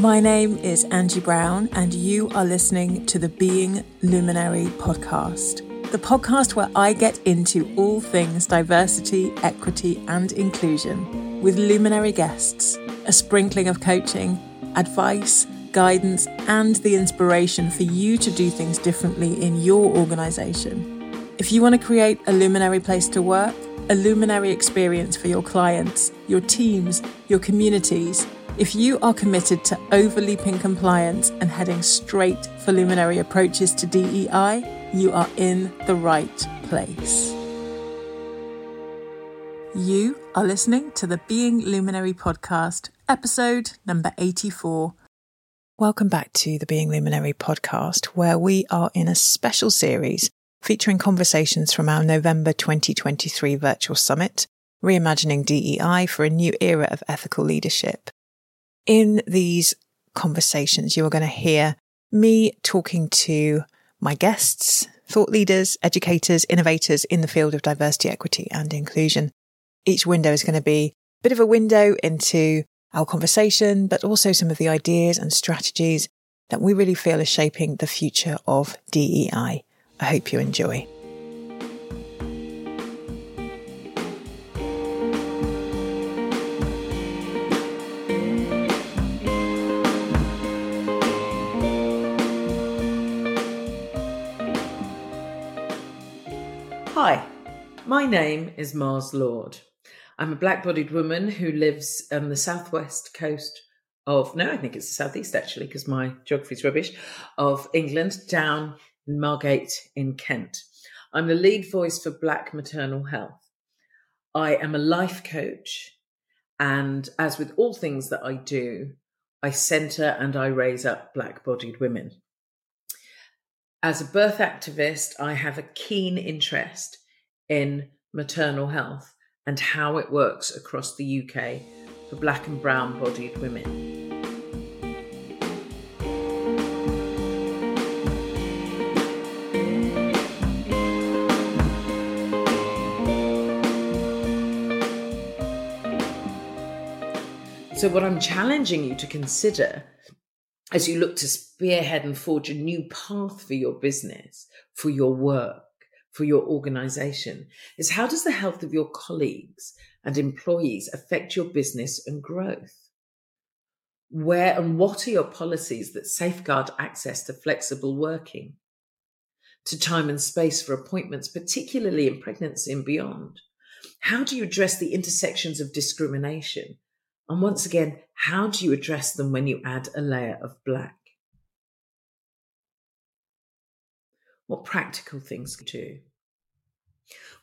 My name is Angie Browne, and you are listening to the Being Luminary podcast, the podcast where I get into all things diversity, equity, and inclusion with luminary guests, a sprinkling of coaching, advice, guidance, and the inspiration for you to do things differently in your organisation. If you want to create a luminary place to work, a luminary experience for your clients, your teams, your communities, if you are committed to overleaping compliance and heading straight for luminary approaches to DEI, you are in the right place. You are listening to the Being Luminary podcast, episode number 84. Welcome back to the Being Luminary podcast, where we are in a special series featuring conversations from our November 2023 virtual summit, Reimagining DEI for a New Era of Ethical Leadership. In these conversations, you are going to hear me talking to my guests, thought leaders, educators, innovators in the field of diversity, equity and inclusion. Each window is going to be a bit of a window into our conversation, but also some of the ideas and strategies that we really feel are shaping the future of DEI. I hope you enjoy. My name is Mars Lord. I'm a black bodied woman who lives on the southwest coast of, no, I think it's the southeast actually, because my geography's rubbish, of England, down in Margate in Kent. I'm the lead voice for Black Maternal Health. I am a life coach, and as with all things that I do, I centre and I raise up black bodied women. As a birth activist, I have a keen interest in maternal health and how it works across the UK for black and brown bodied women. So, what I'm challenging you to consider as you look to spearhead and forge a new path for your business, for your work, for your organization, is how does the health of your colleagues and employees affect your business and growth? Where and what are your policies that safeguard access to flexible working, to time and space for appointments, particularly in pregnancy and beyond? How do you address the intersections of discrimination and once again, how do you address them when you add a layer of black? What practical things to do?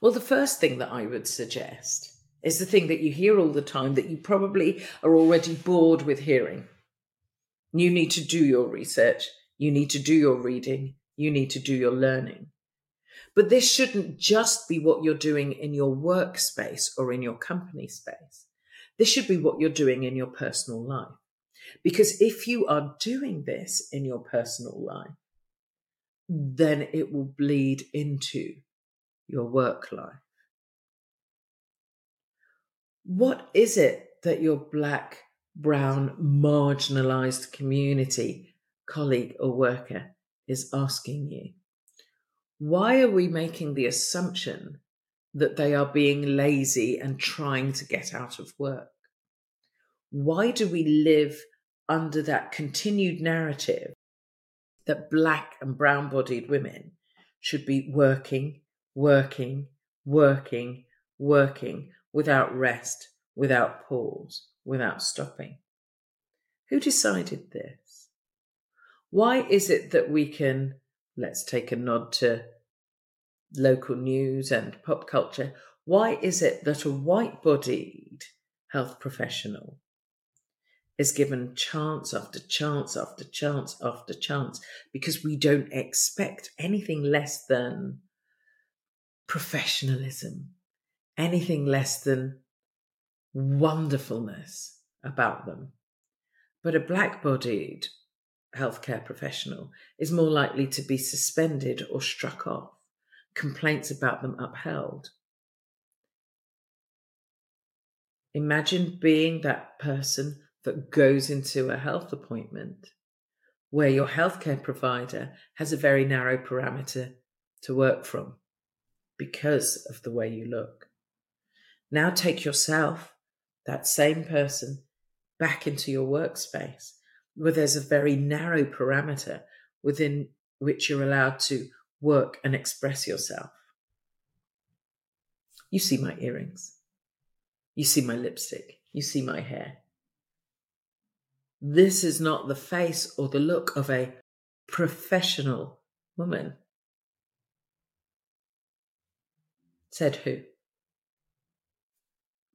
Well, the first thing that I would suggest is the thing that you hear all the time that you probably are already bored with hearing. You need to do your research, you need to do your reading, you need to do your learning. But this shouldn't just be what you're doing in your workspace or in your company space. This should be what you're doing in your personal life. Because if you are doing this in your personal life, then it will bleed into your work life. What is it that your black, brown, marginalized community, colleague, or worker is asking you? Why are we making the assumption that they are being lazy and trying to get out of work? Why do we live under that continued narrative that black and brown bodied women should be working, working, working, working without rest, without pause, without stopping? Who decided this? Why is it that we can, let's take a nod to local news and pop culture, why is it that a white bodied health professional is given chance after chance after chance after chance because we don't expect anything less than professionalism, anything less than wonderfulness about them. But a black bodied healthcare professional is more likely to be suspended or struck off complaints about them upheld. Imagine being that person that goes into a health appointment where your healthcare provider has a very narrow parameter to work from because of the way you look. Now take yourself, that same person, back into your workspace where there's a very narrow parameter within which you're allowed to work and express yourself. You see my earrings. You see my lipstick. You see my hair. This is not the face or the look of a professional woman. Said who?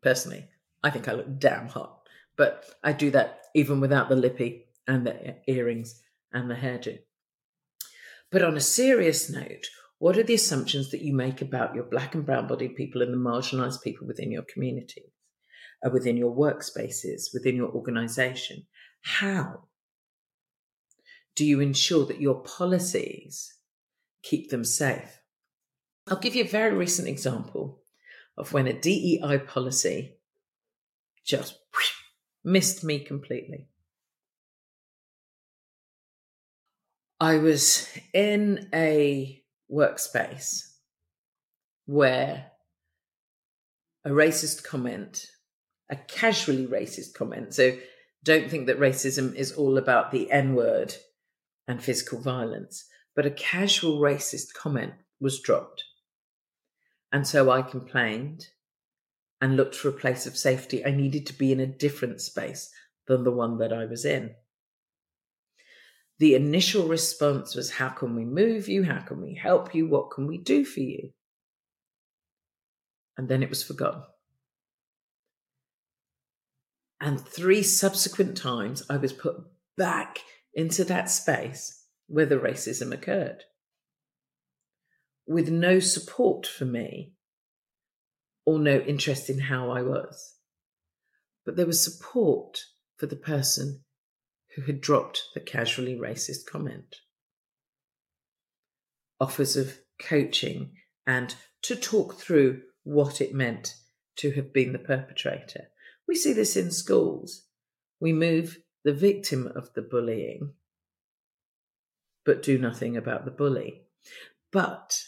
Personally, I think I look damn hot, but I do that even without the lippy and the earrings and the hairdo. But on a serious note, what are the assumptions that you make about your black and brown bodied people and the marginalized people within your community, uh, within your workspaces, within your organization? How do you ensure that your policies keep them safe? I'll give you a very recent example of when a DEI policy just missed me completely. I was in a workspace where a racist comment, a casually racist comment, so don't think that racism is all about the N word and physical violence, but a casual racist comment was dropped. And so I complained and looked for a place of safety. I needed to be in a different space than the one that I was in the initial response was, How can we move you? How can we help you? What can we do for you? And then it was forgotten. And three subsequent times, I was put back into that space where the racism occurred with no support for me or no interest in how I was. But there was support for the person who had dropped the casually racist comment. Offers of coaching and to talk through what it meant to have been the perpetrator. We see this in schools. We move the victim of the bullying, but do nothing about the bully. But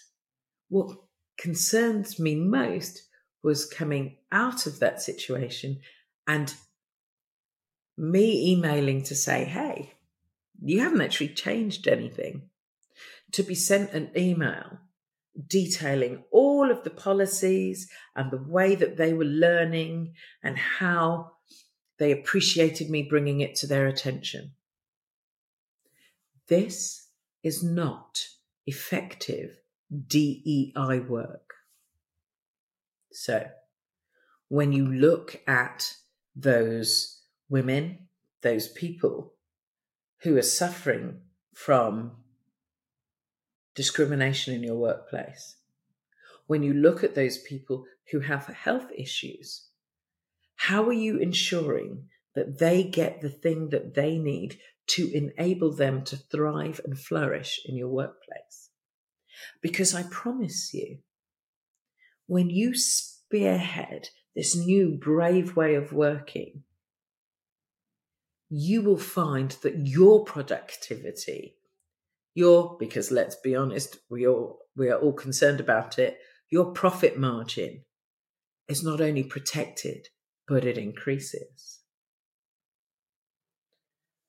what concerns me most was coming out of that situation and me emailing to say, hey, you haven't actually changed anything, to be sent an email detailing all of the policies and the way that they were learning and how they appreciated me bringing it to their attention. This is not effective DEI work. So, when you look at those women, those people who are suffering from discrimination in your workplace, when you look at those people who have health issues, how are you ensuring that they get the thing that they need to enable them to thrive and flourish in your workplace? Because I promise you, when you spearhead this new brave way of working, you will find that your productivity, your, because let's be honest, we all, we are all concerned about it, your profit margin is not only protected, but it increases.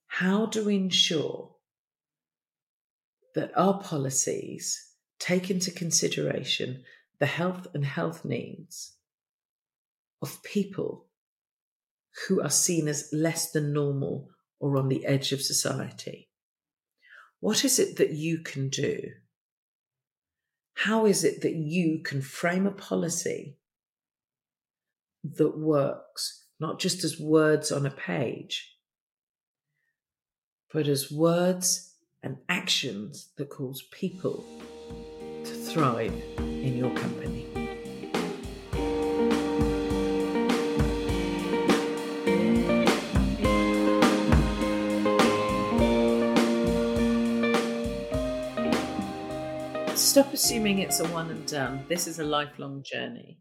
How do we ensure that our policies take into consideration the health and health needs of people who are seen as less than normal or on the edge of society. What is it that you can do? How is it that you can frame a policy that works not just as words on a page, but as words and actions that cause people to thrive in your company? Stop assuming it's a one and done. This is a lifelong journey.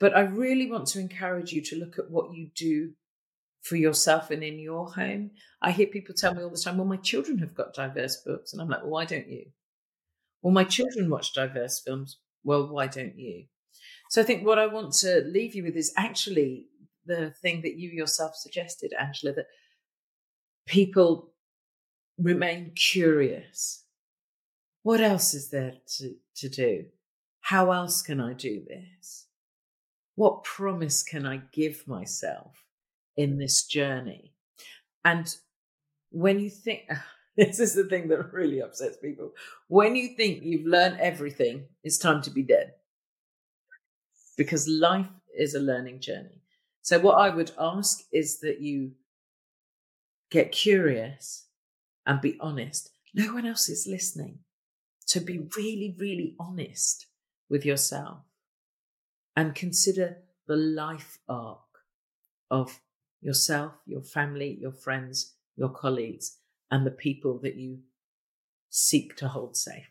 But I really want to encourage you to look at what you do for yourself and in your home. I hear people tell me all the time, well, my children have got diverse books. And I'm like, well, why don't you? Well, my children watch diverse films. Well, why don't you? So I think what I want to leave you with is actually the thing that you yourself suggested, Angela, that people remain curious. What else is there to, to do? How else can I do this? What promise can I give myself in this journey? And when you think, this is the thing that really upsets people. When you think you've learned everything, it's time to be dead. Because life is a learning journey. So, what I would ask is that you get curious and be honest. No one else is listening. To be really, really honest with yourself and consider the life arc of yourself, your family, your friends, your colleagues, and the people that you seek to hold safe.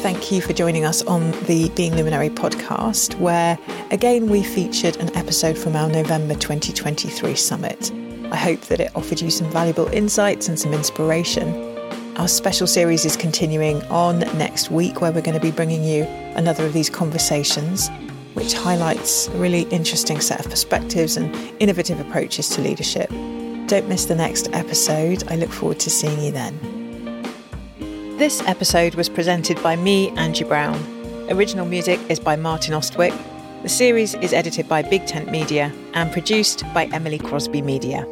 Thank you for joining us on the Being Luminary podcast, where again we featured an episode from our November 2023 summit. I hope that it offered you some valuable insights and some inspiration. Our special series is continuing on next week, where we're going to be bringing you another of these conversations, which highlights a really interesting set of perspectives and innovative approaches to leadership. Don't miss the next episode. I look forward to seeing you then. This episode was presented by me, Angie Browne. Original music is by Martin Austwick. The series is edited by Big Tent Media and produced by Emily Crosby Media.